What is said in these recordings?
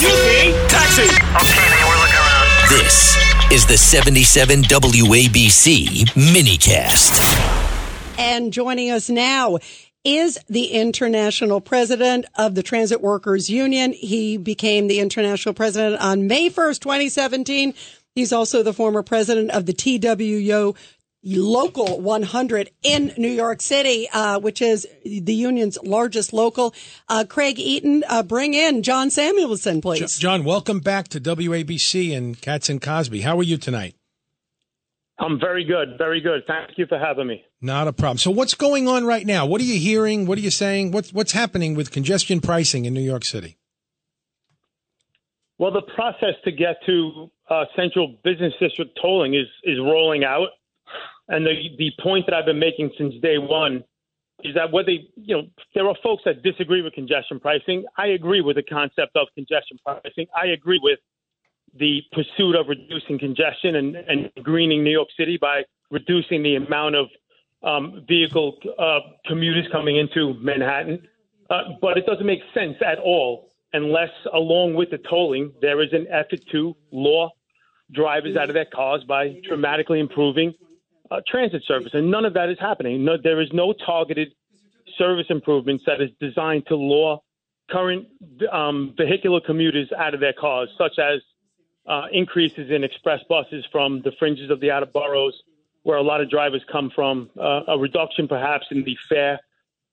Excuse me. Taxi. Okay, man, we're looking around. This is the 77 WABC minicast. And joining us now is the international president of the Transit Workers Union. He became the international president on May 1st, 2017. He's also the former president of the TWU Local 100 in New York City, uh, which is the union's largest local. Uh, Craig Eaton, uh, bring in John Samuelson, please. John, welcome back to WABC and Cats and Cosby. How are you tonight? I'm very good, very good. Thank you for having me. Not a problem. So, what's going on right now? What are you hearing? What are you saying? What's what's happening with congestion pricing in New York City? Well, the process to get to uh, central business district tolling is is rolling out, and the the point that I've been making since day one is that whether you know there are folks that disagree with congestion pricing. I agree with the concept of congestion pricing. I agree with the pursuit of reducing congestion and, and greening New York City by reducing the amount of um, vehicle uh, commuters coming into Manhattan. Uh, but it doesn't make sense at all unless, along with the tolling, there is an effort to law drivers out of their cars by dramatically improving uh, transit service. And none of that is happening. No, there is no targeted service improvements that is designed to lure current um, vehicular commuters out of their cars, such as uh, increases in express buses from the fringes of the outer boroughs, where a lot of drivers come from, uh, a reduction perhaps in the fare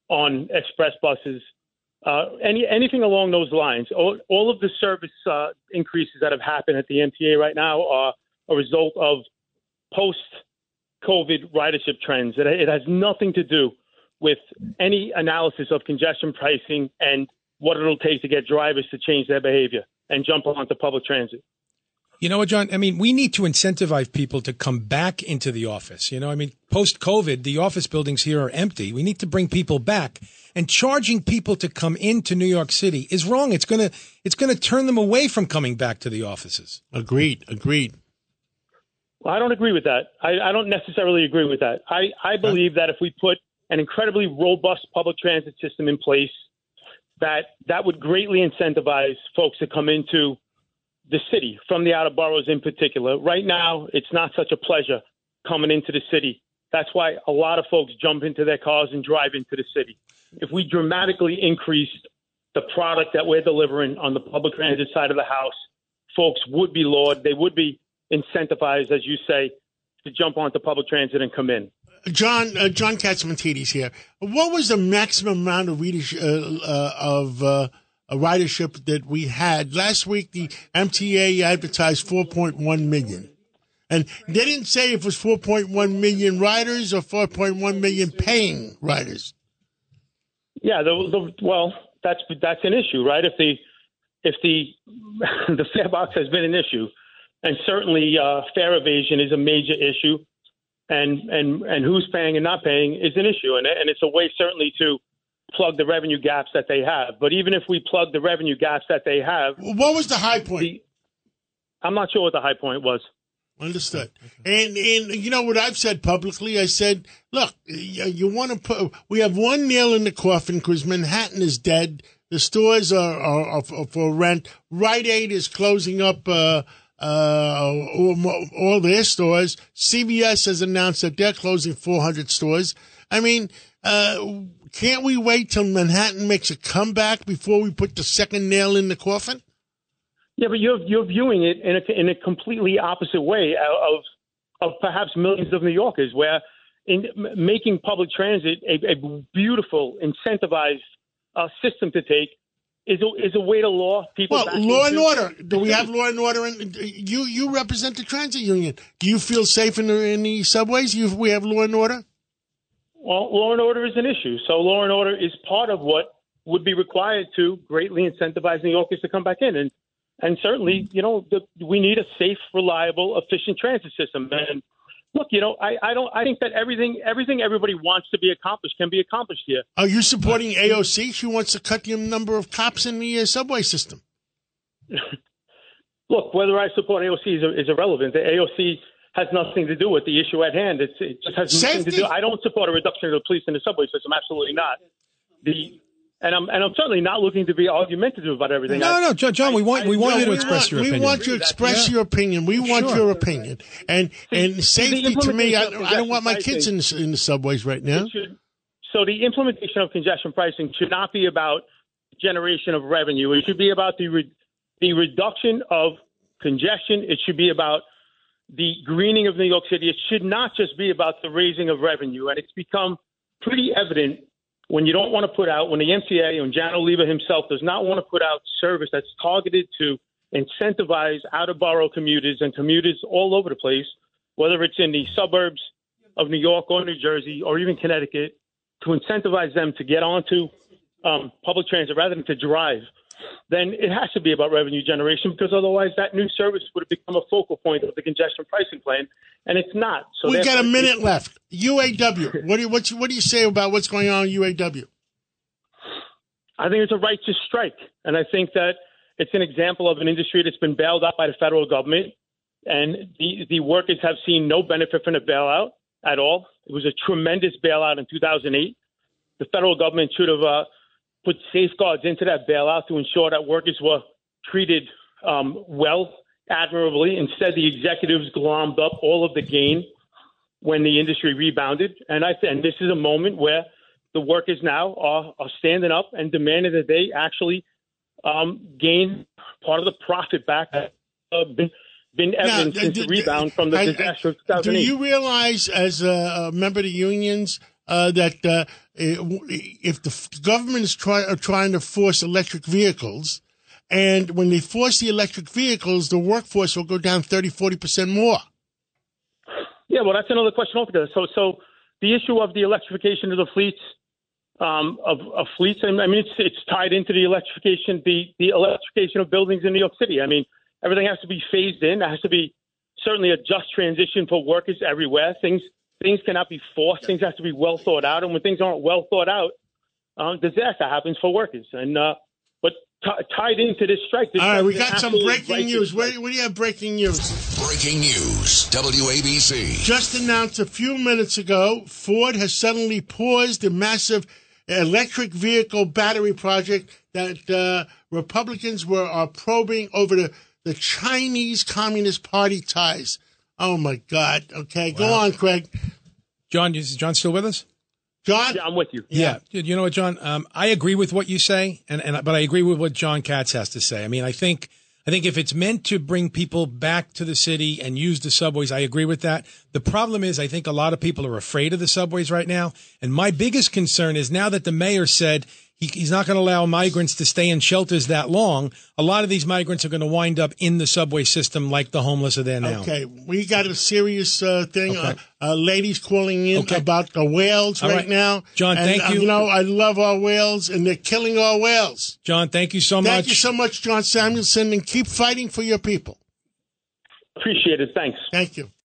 on express buses, uh, any anything along those lines. All, all of the service uh, increases that have happened at the MTA right now are a result of post COVID ridership trends. It, it has nothing to do with any analysis of congestion pricing and what it'll take to get drivers to change their behavior and jump onto public transit. You know what, John? I mean, we need to incentivize people to come back into the office. You know, I mean, post COVID, the office buildings here are empty. We need to bring people back. And charging people to come into New York City is wrong. It's gonna it's gonna turn them away from coming back to the offices. Agreed. Agreed. Well, I don't agree with that. I, I don't necessarily agree with that. I, I believe that if we put an incredibly robust public transit system in place, that that would greatly incentivize folks to come into the city from the outer boroughs in particular. Right now, it's not such a pleasure coming into the city. That's why a lot of folks jump into their cars and drive into the city. If we dramatically increased the product that we're delivering on the public transit side of the house, folks would be lauded. They would be incentivized, as you say, to jump onto public transit and come in. John uh, John Catsimatidis here. What was the maximum amount of readership uh, uh, of uh, ridership that we had last week? The MTA advertised 4.1 million, and they didn't say if it was 4.1 million riders or 4.1 million paying riders. Yeah, the, the, well, that's that's an issue, right? If the if the the fare box has been an issue, and certainly uh, fare evasion is a major issue, and and and who's paying and not paying is an issue, and and it's a way certainly to plug the revenue gaps that they have. But even if we plug the revenue gaps that they have, what was the high point? The, I'm not sure what the high point was. Understood. And and you know what I've said publicly? I said, look, you, you want to put. We have one nail in the coffin because Manhattan is dead. The stores are, are, are for rent. Rite Aid is closing up. Uh, uh, all, their stores. CVS has announced that they're closing 400 stores. I mean, uh, can't we wait till Manhattan makes a comeback before we put the second nail in the coffin? Yeah, but you're you're viewing it in a in a completely opposite way of of perhaps millions of New Yorkers, where in making public transit a, a beautiful, incentivized uh, system to take is a, is a way to law people. Well, law and order. Do we have law and order? And you you represent the transit union. Do you feel safe in the in the subways? You we have law and order. Well, law and order is an issue. So law and order is part of what would be required to greatly incentivize New Yorkers to come back in. And and certainly, you know, the, we need a safe, reliable, efficient transit system. And look, you know, I, I don't I think that everything everything everybody wants to be accomplished can be accomplished here. Are you supporting AOC? She wants to cut the number of cops in the uh, subway system. Look, whether I support AOC is, is irrelevant. The AOC has nothing to do with the issue at hand. It's, it just has nothing to do. I don't support a reduction of the police in the subway system. Absolutely not. The and I'm and I'm certainly not looking to be argumentative about everything. No, I- no, John, John we want we want No, you to express want, your we opinion. want you to express Yeah. your opinion. We want Sure. your opinion. And and safety to me, I, I don't want my kids in the, in the subways right now. Should- so the implementation of congestion pricing should not be about generation of revenue. It should be about the re- the reduction of congestion. It should be about the greening of New York City. It should not just be about the raising of revenue. And it's become pretty evident when you don't want to put out, when the MTA and Janno Lieber himself does not want to put out service that's targeted to incentivize out of borough commuters and commuters all over the place, whether it's in the suburbs of New York or New Jersey or even Connecticut, to incentivize them to get onto um, public transit rather than to drive, then it has to be about revenue generation because otherwise that new service would have become a focal point of the congestion pricing plan, and it's not. So we got a minute left. UAW. What do you, what's, what do you say about what's going on in UAW? I think it's a righteous strike, and I think that it's an example of an industry that's been bailed out by the federal government, and the the workers have seen no benefit from the bailout at all. It was a tremendous bailout in 2008. The federal government should have uh, put safeguards into that bailout to ensure that workers were treated um, well, admirably. Instead, the executives glommed up all of the gain when the industry rebounded, and I and this is a moment where the workers now are, are standing up and demanding that they actually um, gain part of the profit back that uh, been, been evident Now, since d- the rebound from the I- disaster of 2008. Do you realize, as a, a member of the unions, uh, that uh, if the government is try, are trying to force electric vehicles, and when they force the electric vehicles, the workforce will go down 30, 40% more. Yeah, well, that's another question altogether. So, so the issue of the electrification of the fleets, um, of, of fleets, I mean, it's it's tied into the electrification, the the electrification of buildings in New York City. I mean, everything has to be phased in. There has to be certainly a just transition for workers everywhere. Things things cannot be forced. Things have to be well thought out. And when things aren't well thought out, um, disaster happens for workers. And uh, but t- tied into this strike, this All right, we got some breaking news. strike. What, what do you have breaking news? Breaking news. WABC. Just announced a few minutes ago, Ford has suddenly paused the massive electric vehicle battery project that uh, Republicans were are probing over the, the Chinese Communist Party ties. Oh my God! Okay, go on, Craig. John, is John still with us? John, Yeah, I'm with you. Yeah. You know what, John? Um, I agree with what you say, and, and but I agree with what John Katz has to say. I mean, I think I think if it's meant to bring people back to the city and use the subways, I agree with that. The problem is, I think a lot of people are afraid of the subways right now, and my biggest concern is now that the mayor said he, he's not going to allow migrants to stay in shelters that long. A lot of these migrants are going to wind up in the subway system, like the homeless are there now. Okay, we got a serious uh, thing. Okay. Uh, uh, ladies calling in Okay. about the whales All right, right. now. John, And, thank uh, you. you know, I love our whales, and they're killing our whales. John, thank you so Thank much. Thank you so much, John Samuelson, and keep fighting for your people. Appreciate it. Thanks. Thank you.